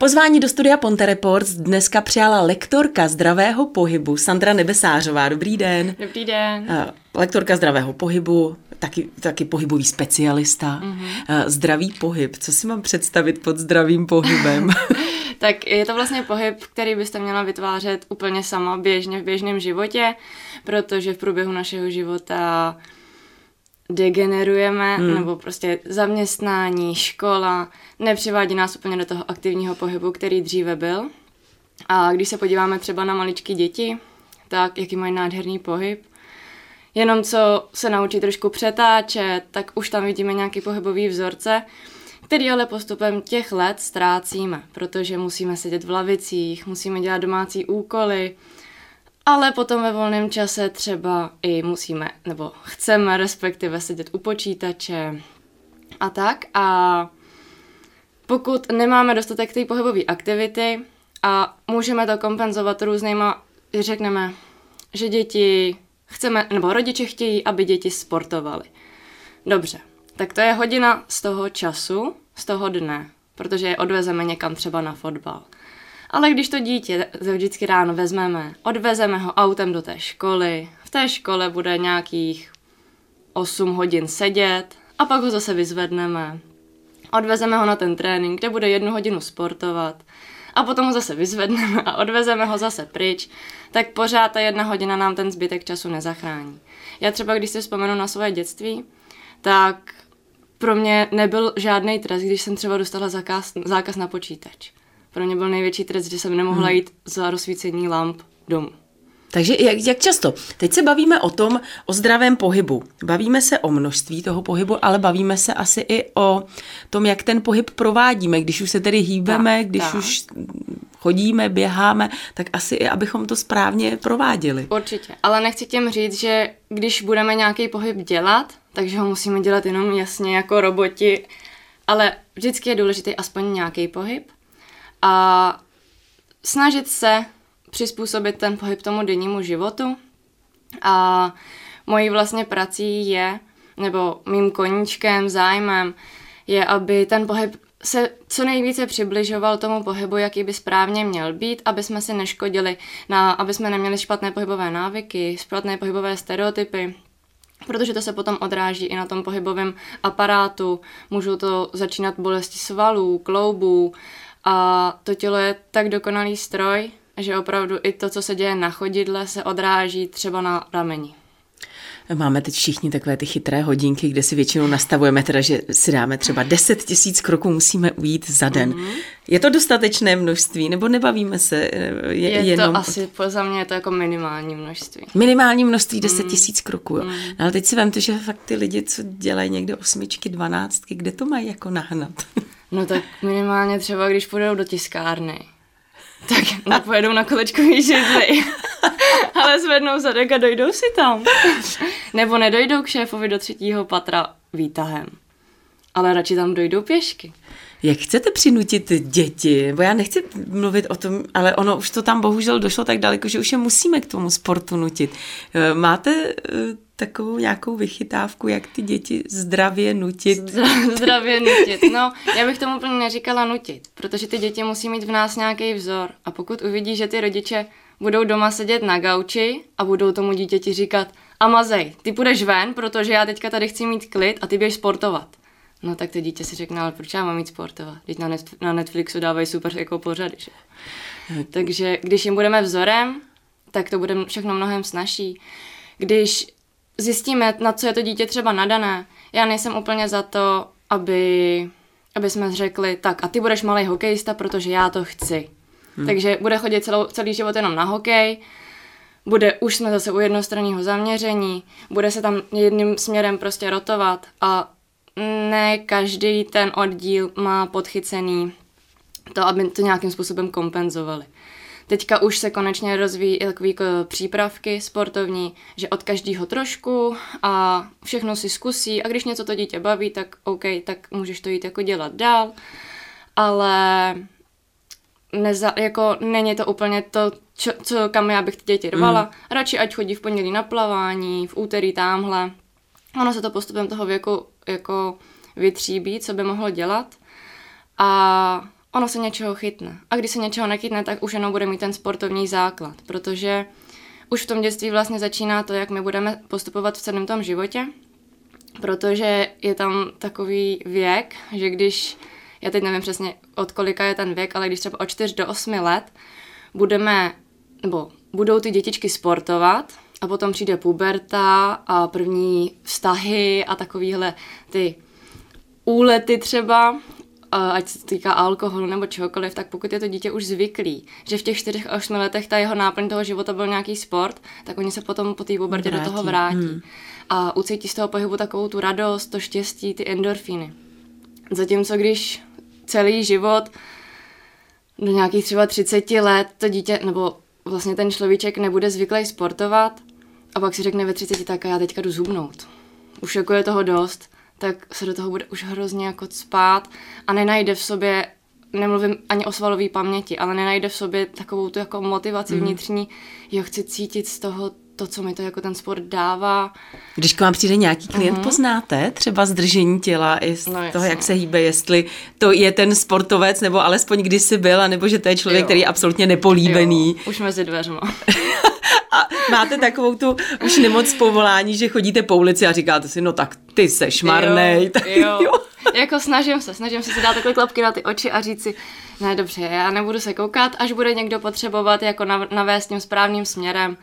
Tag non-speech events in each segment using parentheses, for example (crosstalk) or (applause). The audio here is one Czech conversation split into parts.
Pozvání do studia Ponte Reports dneska přijala lektorka zdravého pohybu Sandra Nebesářová. Dobrý den. Dobrý den. Lektorka zdravého pohybu, taky, taky pohybový specialista. Mm-hmm. Zdravý pohyb, co si mám představit pod zdravým pohybem? (laughs) (laughs) tak je to vlastně pohyb, který byste měla vytvářet úplně sama běžně v běžném životě, protože v průběhu našeho života degenerujeme, hmm. nebo prostě zaměstnání, škola, nepřivádí nás úplně do toho aktivního pohybu, který dříve byl. A když se podíváme třeba na maličky děti, tak jaký mají nádherný pohyb. Jenom co se naučí trošku přetáčet, tak už tam vidíme nějaký pohybový vzorce, který ale postupem těch let ztrácíme, protože musíme sedět v lavicích, musíme dělat domácí úkoly, ale potom ve volném čase třeba i musíme, nebo chceme respektive sedět u počítače a tak. A pokud nemáme dostatek té pohybové aktivity a můžeme to kompenzovat různýma, řekneme, že děti chceme, nebo rodiče chtějí, aby děti sportovaly. Dobře, tak to je hodina z toho času, z toho dne, protože je odvezeme někam třeba na fotbal. Ale když to dítě vždycky ráno vezmeme, odvezeme ho autem do té školy, v té škole bude nějakých 8 hodin sedět a pak ho zase vyzvedneme. Odvezeme ho na ten trénink, kde bude jednu hodinu sportovat a potom ho zase vyzvedneme a odvezeme ho zase pryč, tak pořád ta jedna hodina nám ten zbytek času nezachrání. Já třeba, když si vzpomenu na svoje dětství, tak pro mě nebyl žádný trest, když jsem třeba dostala zákaz, zákaz na počítač pro mě byl největší trest, že jsem nemohla hmm. jít za rozsvícení lamp domů. Takže jak, jak často? Teď se bavíme o tom, o zdravém pohybu. Bavíme se o množství toho pohybu, ale bavíme se asi i o tom, jak ten pohyb provádíme. Když už se tedy hýbeme, tak, když tak. už chodíme, běháme, tak asi i abychom to správně prováděli. Určitě. Ale nechci těm říct, že když budeme nějaký pohyb dělat, takže ho musíme dělat jenom jasně jako roboti, ale vždycky je důležitý aspoň nějaký pohyb a snažit se přizpůsobit ten pohyb tomu dennímu životu. A mojí vlastně prací je, nebo mým koníčkem, zájmem, je, aby ten pohyb se co nejvíce přibližoval tomu pohybu, jaký by správně měl být, aby jsme si neškodili, na, aby jsme neměli špatné pohybové návyky, špatné pohybové stereotypy, protože to se potom odráží i na tom pohybovém aparátu. Můžou to začínat bolesti svalů, kloubů, a to tělo je tak dokonalý stroj, že opravdu i to, co se děje na chodidle, se odráží třeba na rameni. Máme teď všichni takové ty chytré hodinky, kde si většinou nastavujeme teda, že si dáme třeba 10 tisíc kroků, musíme ujít za den. Mm-hmm. Je to dostatečné množství, nebo nebavíme se je, je jenom... to asi, za mě je to jako minimální množství. Minimální množství 10 mm. tisíc kroků, jo. Mm. No, ale teď si vemte, že fakt ty lidi, co dělají někde osmičky, dvanáctky, kde to mají jako nahnat? (laughs) No tak minimálně třeba, když půjdou do tiskárny, tak nepojedou na kolečkový židli, (laughs) ale zvednou zadek a dojdou si tam. Nebo nedojdou k šéfovi do třetího patra výtahem, ale radši tam dojdou pěšky. Jak chcete přinutit děti? Bo já nechci mluvit o tom, ale ono už to tam bohužel došlo tak daleko, že už je musíme k tomu sportu nutit. Eh, máte eh, takovou nějakou vychytávku, jak ty děti zdravě nutit? (laughs) zdravě nutit. No, já bych tomu úplně neříkala nutit, protože ty děti musí mít v nás nějaký vzor. A pokud uvidí, že ty rodiče budou doma sedět na gauči a budou tomu dítěti říkat a mazej, ty půjdeš ven, protože já teďka tady chci mít klid a ty běž sportovat. No tak to dítě si řekne, ale proč já mám mít sportovat? Teď na, Netflixu dávají super jako pořady, že? (laughs) Takže když jim budeme vzorem, tak to bude všechno mnohem snažší. Když zjistíme, na co je to dítě třeba nadané. Já nejsem úplně za to, aby, aby jsme řekli, tak a ty budeš malý hokejista, protože já to chci. Hmm. Takže bude chodit celou, celý život jenom na hokej, bude, už jsme zase u jednostranného zaměření, bude se tam jedním směrem prostě rotovat a ne každý ten oddíl má podchycený to, aby to nějakým způsobem kompenzovali. Teďka už se konečně rozvíjí takový přípravky sportovní, že od každého trošku a všechno si zkusí a když něco to dítě baví, tak OK, tak můžeš to jít jako dělat dál, ale neza, jako není to úplně to, čo, co, kam já bych ty děti rvala. Mm. Radši ať chodí v pondělí na plavání, v úterý tamhle. Ono se to postupem toho věku jako vytříbí, co by mohlo dělat. A ono se něčeho chytne. A když se něčeho nechytne, tak už jenom bude mít ten sportovní základ, protože už v tom dětství vlastně začíná to, jak my budeme postupovat v celém tom životě, protože je tam takový věk, že když, já teď nevím přesně od kolika je ten věk, ale když třeba od 4 do 8 let budeme, nebo budou ty dětičky sportovat a potom přijde puberta a první vztahy a takovýhle ty úlety třeba, ať se týká alkoholu nebo čehokoliv, tak pokud je to dítě už zvyklý, že v těch 4 až 8 letech ta jeho náplň toho života byl nějaký sport, tak oni se potom po té pubertě do toho vrátí. Hmm. A ucítí z toho pohybu takovou tu radost, to štěstí, ty endorfíny. Zatímco když celý život do nějakých třeba 30 let to dítě, nebo vlastně ten človíček nebude zvyklý sportovat a pak si řekne ve 30, tak já teďka jdu zubnout. Už jako je toho dost, tak se do toho bude už hrozně jako spát a nenajde v sobě, nemluvím ani o svalové paměti, ale nenajde v sobě takovou tu jako motivaci mm. vnitřní, jo, chci cítit z toho to, co mi to jako ten sport dává. Když k vám přijde nějaký klient, uh-huh. poznáte třeba zdržení těla i z no, toho, jak se hýbe, jestli to je ten sportovec, nebo alespoň kdysi byl, nebo že to je člověk, jo. který je absolutně nepolíbený. Jo, už mezi dveřma. (laughs) a máte takovou tu už nemoc povolání, že chodíte po ulici a říkáte si, no tak ty seš marnej. Jo, (laughs) tak, jo. jo. jako snažím se, snažím se si dát takové klapky na ty oči a říct si, ne dobře, já nebudu se koukat, až bude někdo potřebovat jako navést tím správným směrem,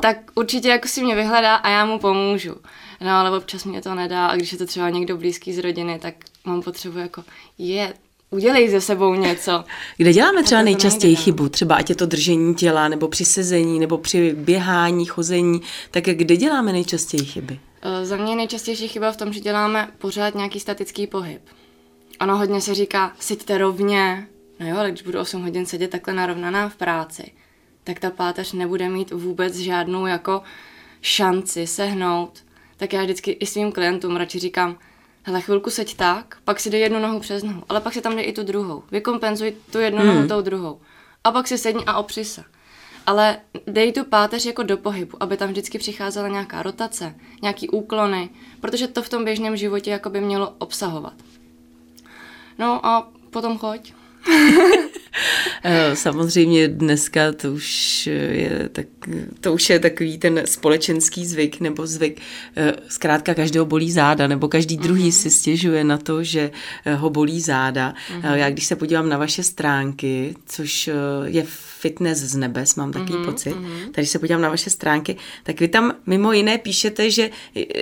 tak určitě jako si mě vyhledá a já mu pomůžu. No ale občas mě to nedá a když je to třeba někdo blízký z rodiny, tak mám potřebu jako je, udělej ze sebou něco. (laughs) Kde děláme třeba nejčastěji nejde, no. chybu? Třeba ať je to držení těla, nebo při sezení, nebo při běhání, chození. Tak kde děláme nejčastěji chyby? Eh, za mě je nejčastější chyba v tom, že děláme pořád nějaký statický pohyb. Ono hodně se říká, seďte rovně. No jo, ale když budu 8 hodin sedět takhle narovnaná v práci, tak ta páteř nebude mít vůbec žádnou jako šanci sehnout. Tak já vždycky i svým klientům radši říkám, hele, chvilku seď tak, pak si dej jednu nohu přes nohu, ale pak si tam dej i tu druhou. Vykompenzuj tu jednu hmm. nohu tou druhou. A pak si sedni a opři se. Ale dej tu páteř jako do pohybu, aby tam vždycky přicházela nějaká rotace, nějaký úklony, protože to v tom běžném životě jako by mělo obsahovat. No a potom choď. (laughs) (laughs) Eh, samozřejmě dneska to už je, tak, to už je takový ten společenský zvyk nebo zvyk. Eh, zkrátka každého bolí záda, nebo každý druhý uh-huh. si stěžuje na to, že eh, ho bolí záda. Uh-huh. Já když se podívám na vaše stránky, což je fitness z nebes, mám takový uh-huh, pocit, uh-huh. když se podívám na vaše stránky, tak vy tam mimo jiné píšete, že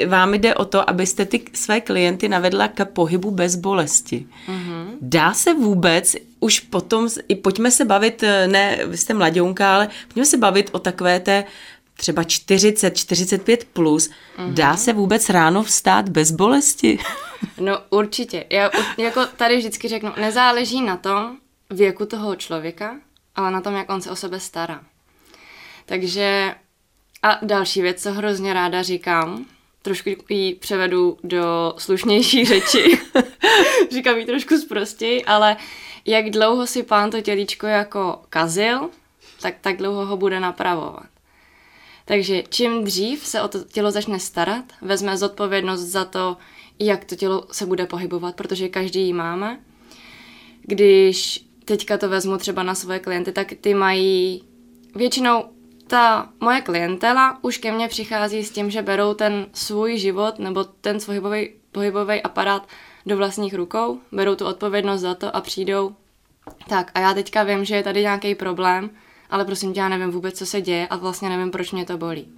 vám jde o to, abyste ty své klienty navedla k pohybu bez bolesti. Uh-huh. Dá se vůbec už potom, i pojďme se bavit, eh, ne, vy jste mladionka, ale pojďme se bavit o takové té třeba 40, 45 plus. Mm-hmm. Dá se vůbec ráno vstát bez bolesti? (laughs) No určitě. Já jako tady vždycky řeknu, nezáleží na tom věku toho člověka, ale na tom, jak on se o sebe stará. Takže a další věc, co hrozně ráda říkám, trošku ji převedu do slušnější (laughs) řeči. (laughs) říkám ji trošku zprostěji, ale jak dlouho si pán to tělíčko jako kazil, tak tak dlouho ho bude napravovat. Takže čím dřív se o to tělo začne starat, vezme zodpovědnost za to, jak to tělo se bude pohybovat, protože každý ji máme. Když teďka to vezmu třeba na svoje klienty, tak ty mají většinou ta moje klientela už ke mně přichází s tím, že berou ten svůj život nebo ten svůj pohybový, pohybový aparát do vlastních rukou, berou tu odpovědnost za to a přijdou. Tak a já teďka vím, že je tady nějaký problém, ale prosím tě, já nevím vůbec, co se děje a vlastně nevím, proč mě to bolí.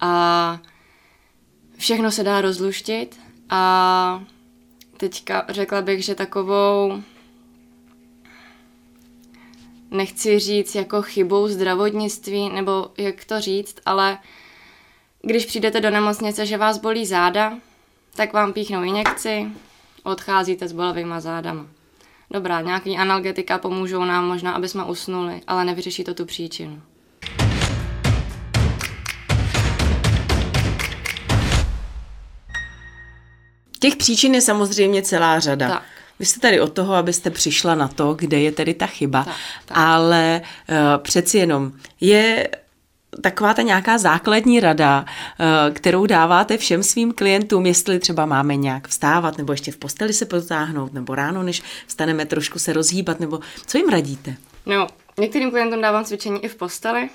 A všechno se dá rozluštit a teďka řekla bych, že takovou nechci říct jako chybou zdravotnictví, nebo jak to říct, ale když přijdete do nemocnice, že vás bolí záda, tak vám píchnou injekci, odcházíte s bolavýma zádama. Dobrá, nějaký analgetika pomůžou nám možná, aby jsme usnuli, ale nevyřeší to tu příčinu. Těch příčin je samozřejmě celá řada. Tak. Vy jste tady od toho, abyste přišla na to, kde je tedy ta chyba, tak, tak. ale uh, přeci jenom je taková ta nějaká základní rada, eh, kterou dáváte všem svým klientům, jestli třeba máme nějak vstávat, nebo ještě v posteli se potáhnout, nebo ráno, než vstaneme trošku se rozhýbat, nebo co jim radíte? No, některým klientům dávám cvičení i v posteli,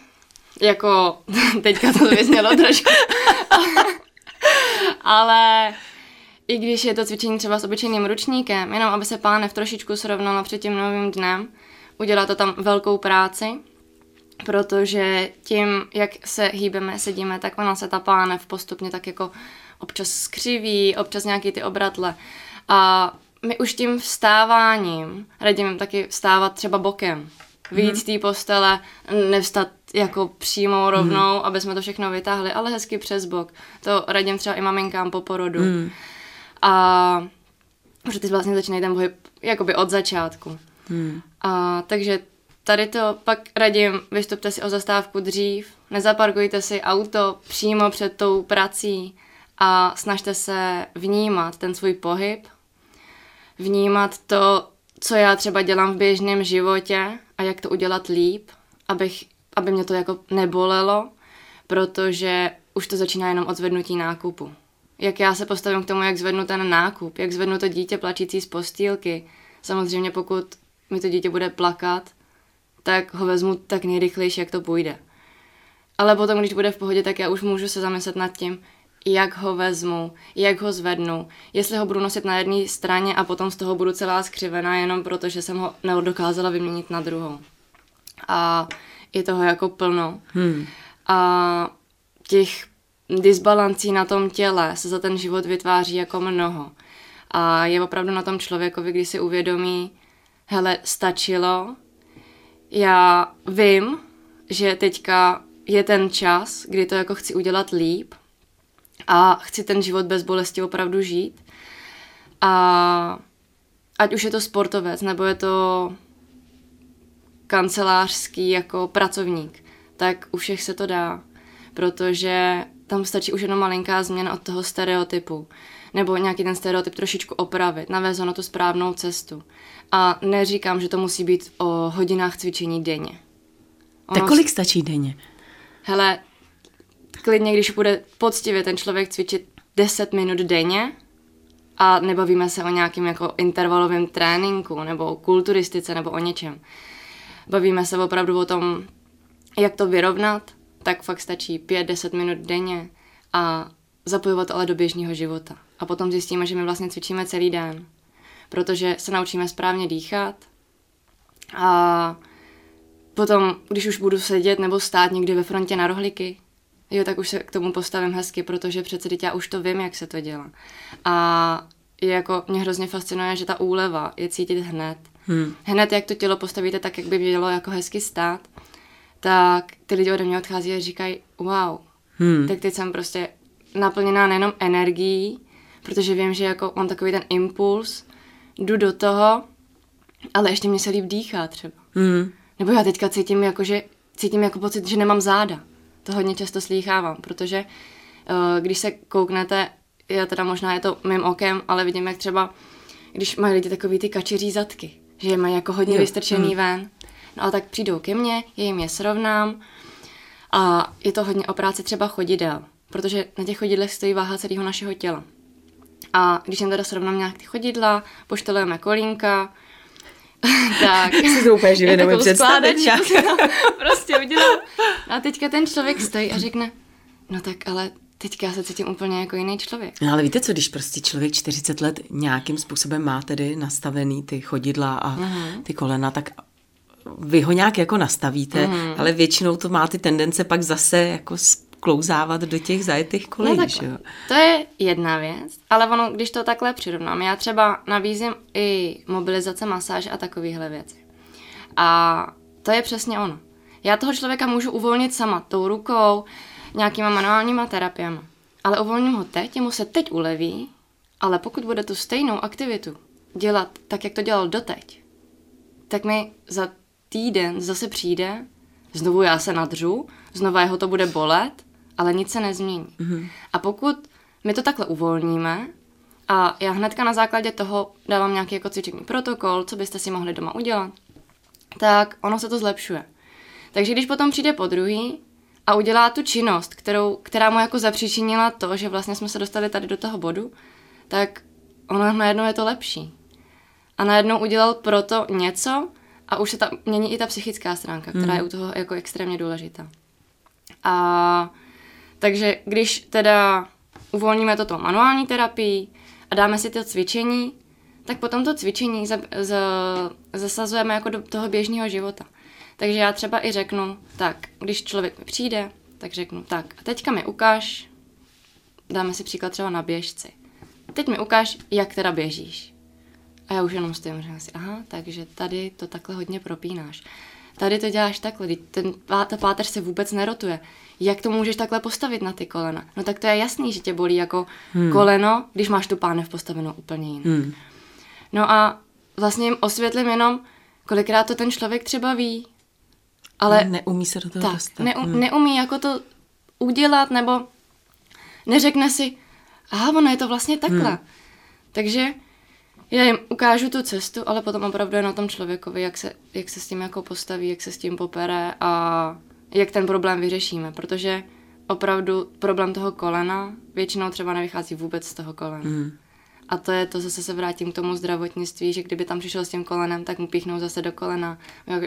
jako (laughs) teďka to vyznělo trošku, (laughs) ale i když je to cvičení třeba s obyčejným ručníkem, jenom aby se pánev trošičku srovnala před tím novým dnem, udělá to tam velkou práci, protože tím, jak se hýbeme, sedíme, tak ona se ta pánev postupně tak jako občas skřiví, občas nějaký ty obratle. A my už tím vstáváním radíme taky vstávat třeba bokem. Víc mm. té postele, nevstat jako přímo rovnou, mm. aby jsme to všechno vytáhli, ale hezky přes bok. To radím třeba i maminkám po porodu. Mm. A že ty vlastně začínají ten pohyb jakoby od začátku. Hmm. A takže tady to pak radím, vystupte si o zastávku dřív, nezaparkujte si auto přímo před tou prací a snažte se vnímat ten svůj pohyb, vnímat to, co já třeba dělám v běžném životě a jak to udělat líp, abych, aby mě to jako nebolelo, protože už to začíná jenom od zvednutí nákupu jak já se postavím k tomu, jak zvednu ten nákup, jak zvednu to dítě plačící z postýlky. Samozřejmě pokud mi to dítě bude plakat, tak ho vezmu tak nejrychlejší, jak to půjde. Ale potom, když bude v pohodě, tak já už můžu se zamyslet nad tím, jak ho vezmu, jak ho zvednu, jestli ho budu nosit na jedné straně a potom z toho budu celá skřivená jenom proto, že jsem ho nedokázala vyměnit na druhou. A je toho jako plno. Hmm. A těch disbalancí na tom těle se za ten život vytváří jako mnoho. A je opravdu na tom člověkovi, když si uvědomí, hele, stačilo, já vím, že teďka je ten čas, kdy to jako chci udělat líp a chci ten život bez bolesti opravdu žít. A ať už je to sportovec, nebo je to kancelářský jako pracovník, tak u všech se to dá, protože tam stačí už jenom malinká změna od toho stereotypu. Nebo nějaký ten stereotyp trošičku opravit, navést ho na tu správnou cestu. A neříkám, že to musí být o hodinách cvičení denně. Ono tak kolik stačí denně? Hele, klidně, když bude poctivě ten člověk cvičit 10 minut denně, a nebavíme se o nějakém jako intervalovém tréninku nebo kulturistice nebo o něčem. Bavíme se opravdu o tom, jak to vyrovnat, tak fakt stačí 5-10 minut denně a zapojovat ale do běžného života. A potom zjistíme, že my vlastně cvičíme celý den, protože se naučíme správně dýchat a potom, když už budu sedět nebo stát někde ve frontě na rohlíky, jo, tak už se k tomu postavím hezky, protože přece teď já už to vím, jak se to dělá. A je jako, mě hrozně fascinuje, že ta úleva je cítit hned. Hmm. Hned, jak to tělo postavíte tak, jak by mělo jako hezky stát, tak ty lidi ode mě odchází a říkají, wow, hmm. tak teď jsem prostě naplněná nejenom energií, protože vím, že jako mám takový ten impuls, jdu do toho, ale ještě mě se líp dýchá třeba. Hmm. Nebo já teďka cítím jako, že cítím jako pocit, že nemám záda. To hodně často slýchávám, protože uh, když se kouknete, já teda možná je to mým okem, ale vidím, jak třeba, když mají lidi takový ty kačeří zadky, že je mají jako hodně jo. vystrčený hmm. ven, No a tak přijdou ke mně, já jim je srovnám a je to hodně o práci třeba chodidel, protože na těch chodidlech stojí váha celého našeho těla. A když jim teda srovnám nějak ty chodidla, poštelujeme kolínka, (laughs) tak. (laughs) Si to úplně živě (laughs) nemůžu představit. prostě udělám. A teďka ten člověk stojí a řekne, no tak ale teďka já se cítím úplně jako jiný člověk. No ale víte co, když prostě člověk 40 let nějakým způsobem má tedy nastavený ty chodidla a uh-huh. ty kolena, tak vy ho nějak jako nastavíte, mm. ale většinou to má ty tendence pak zase jako sklouzávat do těch zajetých kolejí. No jo? To je jedna věc, ale ono, když to takhle přirovnám, já třeba nabízím i mobilizace, masáž a takovéhle věci. A to je přesně ono. Já toho člověka můžu uvolnit sama tou rukou, nějakýma manuálníma terapiemi. Ale uvolním ho teď, mu se teď uleví, ale pokud bude tu stejnou aktivitu dělat tak, jak to dělal doteď, tak mi za týden zase přijde, znovu já se nadřu, znovu jeho to bude bolet, ale nic se nezmění. Mm-hmm. A pokud my to takhle uvolníme, a já hnedka na základě toho dávám nějaký jako cvičení protokol, co byste si mohli doma udělat, tak ono se to zlepšuje. Takže když potom přijde po druhý a udělá tu činnost, kterou, která mu jako zapříčinila to, že vlastně jsme se dostali tady do toho bodu, tak ono najednou je to lepší. A najednou udělal proto něco a už se ta, mění i ta psychická stránka, která Hmm. je u toho jako extrémně důležitá. A takže když teda uvolníme to tou manuální terapii a dáme si to cvičení, tak potom to cvičení za, za, zasazujeme jako do toho běžného života. Takže já třeba i řeknu, tak, když člověk mi přijde, tak řeknu, tak a teďka mi ukáž, dáme si příklad třeba na běžci. Teď mi ukáž, jak teda běžíš. A já už jenom stojím říkám si, aha, takže tady to takhle hodně propínáš. Tady to děláš takhle, ten, ta páteř se vůbec nerotuje. Jak to můžeš takhle postavit na ty kolena? No tak to je jasný, že tě bolí jako hmm. koleno, když máš tu pánev postavenou úplně jinak. Hmm. No a vlastně jim osvětlím jenom, kolikrát to ten člověk třeba ví, ale Neumí se do toho tak, dostat. neu, Hmm. neumí jako to udělat, nebo neřekne si, aha, ono je to vlastně takhle. Hmm. Takže já jim ukážu tu cestu, ale potom opravdu je na tom člověkovi, jak se, jak se s tím jako postaví, jak se s tím popere a jak ten problém vyřešíme, protože opravdu problém toho kolena většinou třeba nevychází vůbec z toho kolena. Hmm. A to je to, zase se vrátím k tomu zdravotnictví, že kdyby tam přišel s tím kolenem, tak mu píchnou zase do kolena,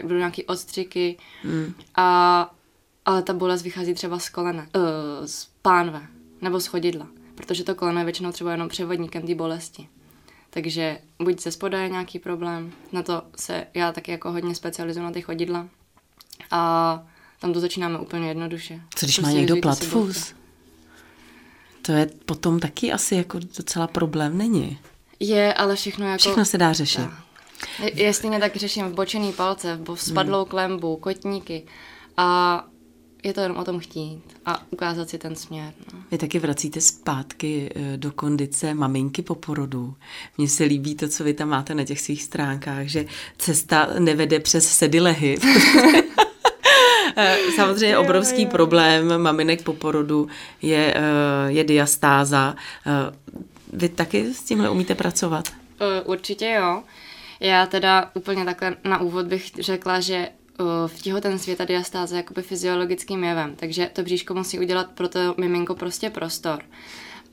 budou nějaký odstřiky. Hmm. A, ale ta bolest vychází třeba z kolene, uh, z pánve nebo z chodidla, protože to koleno je většinou třeba jenom převodníkem té bolesti. Takže buď ze spoda je nějaký problém, na to se já taky jako hodně specializuju na ty chodidla a tam to začínáme úplně jednoduše. Co když má Prostě někdo vyzvíte si platfus? To je potom taky asi jako docela problém, není? Je, ale všechno jako... Všechno se dá řešit. Je- Jestli mě tak řeším v bočený palce, v spadlou klembu, kotníky a je to jenom o tom chtít a ukázat si ten směr. No. Vy taky vracíte zpátky eh, do kondice maminky po porodu. Mně se líbí to, co vy tam máte na těch svých stránkách, že cesta nevede přes sedilehy. (laughs) Eh, Samozřejmě obrovský problém maminek po porodu je, eh, je diastáza. Vy taky s tímhle umíte pracovat? Určitě jo. Já teda úplně takhle na úvod bych řekla, že v těhotenství je ta diastáze jakoby fyziologickým jevem, takže to bříško musí udělat pro to miminko prostě prostor.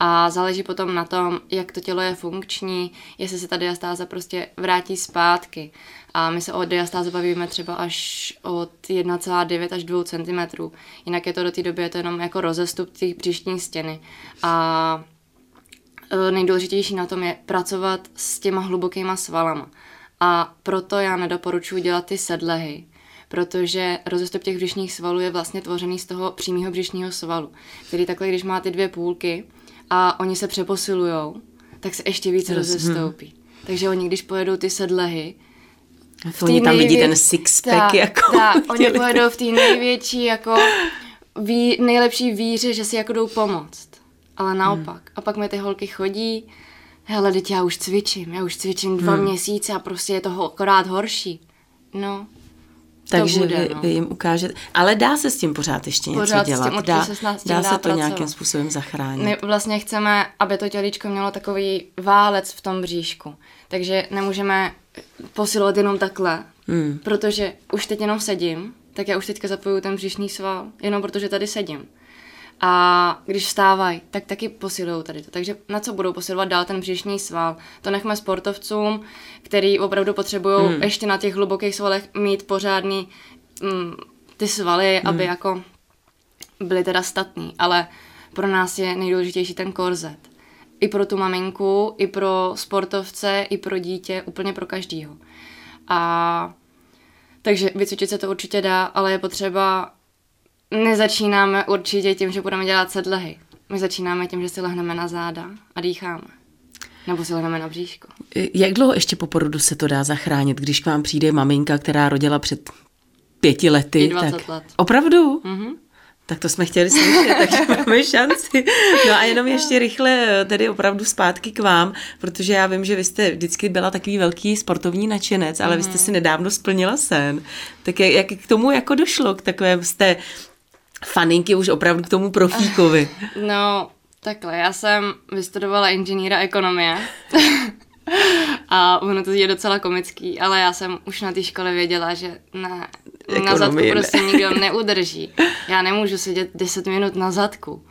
A záleží potom na tom, jak to tělo je funkční, jestli se ta diastáza prostě vrátí zpátky. A my se o diastáze bavíme třeba až od 1,9 až 2 cm. Jinak je to do té doby je to jenom jako rozestup té břišní stěny. A Eh, nejdůležitější na tom je pracovat s těma hlubokýma svalama. A proto já nedoporučuji dělat ty sedlehy, protože rozestup těch břišních svalů je vlastně tvořený z toho přímého břišního svalu, který takhle, když má ty dvě půlky a oni se přeposilujou, tak se ještě více Roz- rozestoupí. Takže oni, když pojedou ty sedlehy, v Oni tam vidí ten six-pack jako Tak, (laughs) oni pojedou v té největší, jako ví, nejlepší víře, že si jako jdou pomoct. Ale naopak. Hmm. A pak mi ty holky chodí, hele, teď já už cvičím, já už cvičím dva hmm. měsíce a prostě je toho akorát horší. No, Takže bude, vy, no. vy jim ukážete. Ale dá se s tím pořád ještě něco Pořád s tím dělat. dá se s dá dá se to pracovat. nějakým způsobem zachránit. my vlastně chceme, aby to tělíčko mělo takový válec v tom bříšku. Takže nemůžeme posilovat jenom takhle, Hmm. protože už teď jenom sedím, tak já už teďka zapojuju ten břišní sval, jenom protože tady sedím. A když vstávají, tak taky posilují tady to. Takže na co budou posilovat dál ten břišní sval? To nechme sportovcům, který opravdu potřebují hmm. ještě na těch hlubokých svalech mít pořádný mm, ty svaly, hmm. aby jako byly teda statný. Ale pro nás je nejdůležitější ten korzet. I pro tu maminku, i pro sportovce, i pro dítě, úplně pro každýho. A takže vycvičit se to určitě dá, ale je potřeba nezačínáme určitě tím, že budeme dělat sedlehy. My začínáme tím, že si lehneme na záda a dýcháme. Nebo si lehneme na bříško. Jak dlouho ještě po porodu se to dá zachránit, když k vám přijde maminka, která rodila před pěti lety? I 20 tak... let. Opravdu? Mhm. Tak to jsme chtěli slyšet, takže (laughs) máme šanci. No a jenom ještě rychle tedy opravdu zpátky k vám, protože já vím, že vy jste vždycky byla takový velký sportovní nadšenec, ale vy jste si nedávno splnila sen. Tak jak, jak k tomu jako došlo, k takové jste faninky už opravdu k tomu profíkovi? (laughs) No, takhle, já jsem vystudovala inženýra ekonomie. (laughs) a ono to je docela komický, ale já jsem už na té škole věděla, že ne, na zadku ne. prostě (laughs) nikdo neudrží. Já nemůžu sedět 10 minut na zadku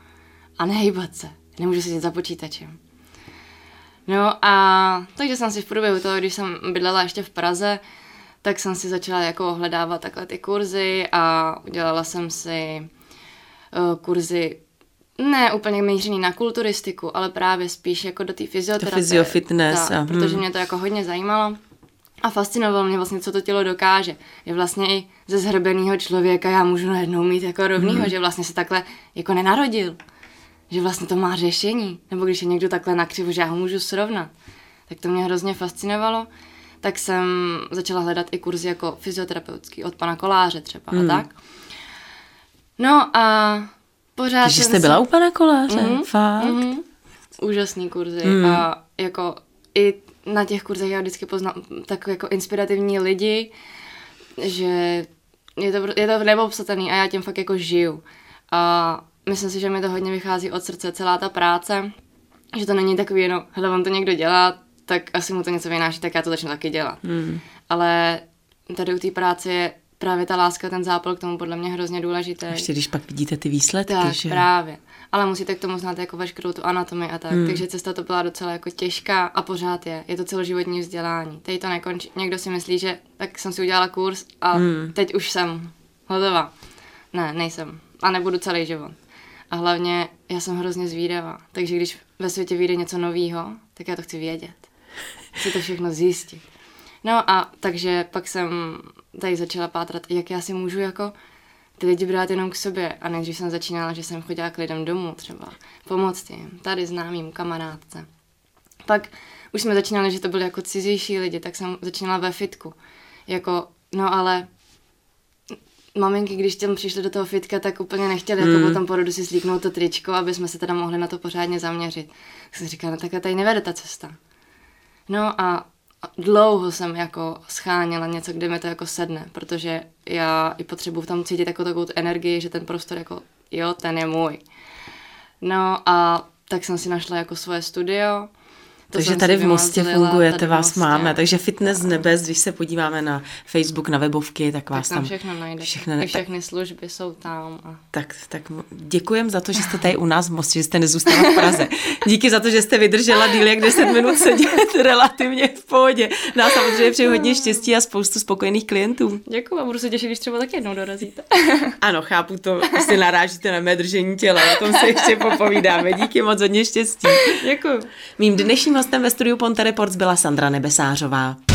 a nehýbat se. Nemůžu sedět za počítačem. No a takže jsem si v průběhu toho, když jsem bydlela ještě v Praze, tak jsem si začala jako ohledávat takhle ty kurzy a udělala jsem si kurzy ne úplně mířený na kulturistiku, ale právě spíš jako do té fyzioterapie. physio fitness Tak, a- protože hm. mě to jako hodně zajímalo. A fascinovalo mě vlastně, co to tělo dokáže. Je vlastně i ze zhrbeného člověka já můžu najednou mít jako rovnýho, Hmm. že vlastně se takhle jako nenarodil. Že vlastně to má řešení. Nebo když je někdo takhle nakřivo, že já ho můžu srovnat. Tak to mě hrozně fascinovalo. Tak jsem začala hledat i kurzy jako fyzioterapeutický od pana Koláře třeba Hmm. a tak. No a pořád Takže jste byla u pana koláře? Mhm, Fakt? mhm. Úžasný kurzy Mm. a jako i na těch kurzech já vždycky poznám tak jako inspirativní lidi, že je to, je to neobsatelný a já tím fakt jako žiju. A myslím si, že mi to hodně vychází od srdce, celá ta práce, že to není takový jenom, hele, on to někdo dělá, tak asi mu to něco vynáší, tak já to začnu taky dělat. Hmm. Ale tady u té práce je právě ta láska, ten zápal k tomu podle mě hrozně důležitý. Ještě když pak vidíte ty výsledky, Tak, že? právě. Ale musíte k tomu znát jako veškerou tu anatomii a tak. Hmm. Takže cesta to byla docela jako těžká a pořád je. Je to celoživotní vzdělání. Teď to nekončí. Někdo si myslí, že tak jsem si udělala kurz a Hmm. teď už jsem hotová. Ne, nejsem. A nebudu celý život. A hlavně já jsem hrozně zvídavá. Takže když ve světě vyjde něco nového, tak já to chci vědět. Chci to všechno zjistit. No a takže pak jsem tady začala pátrat, jak já si můžu jako ty lidi brát jenom k sobě. A nejdřív jsem začínala, že jsem chodila k lidem domů třeba, pomoct jim, tady známým kamarádce. Pak už jsme začínali, že to byly jako cizější lidi, tak jsem začínala ve fitku. Jako, no ale maminky, když tam přišly do toho fitka, tak úplně nechtěli Hmm. jako po tom porodu si slíknout to tričko, aby jsme se teda mohli na to pořádně zaměřit. Tak jsem říkala, no takhle tady nevede ta cesta. No a dlouho jsem jako scháněla něco, kde mi to jako sedne, protože já i potřebuji tam cítit jako takovou energii, že ten prostor jako, jo, ten je můj. No a tak jsem si našla jako svoje studio. Takže tady v Mostě fungujete, tady vás máme. Takže fitness z nebes, když se podíváme na Facebook, na webovky, tak vás tak tam tam... všechno najdete. všechno I všechny služby jsou tam. A... Tak, tak děkujem za to, že jste tady u nás v Mostě, že jste nezůstala v Praze. Díky za to, že jste vydržela díl jak 10 minut sedět (laughs) relativně v pohodě. Nás samozřejmě přeji hodně štěstí a spoustu spokojených klientů. Děkuji a budu se těšit, když třeba taky jednou dorazíte. (laughs) Ano, chápu to, si narážíte na mé držení těla, o tom se ještě popovídáme. Díky moc, hodně štěstí. Děkuji. Mým dnešním hostem ve studiu Ponte Reports byla Sandra Nebesářová.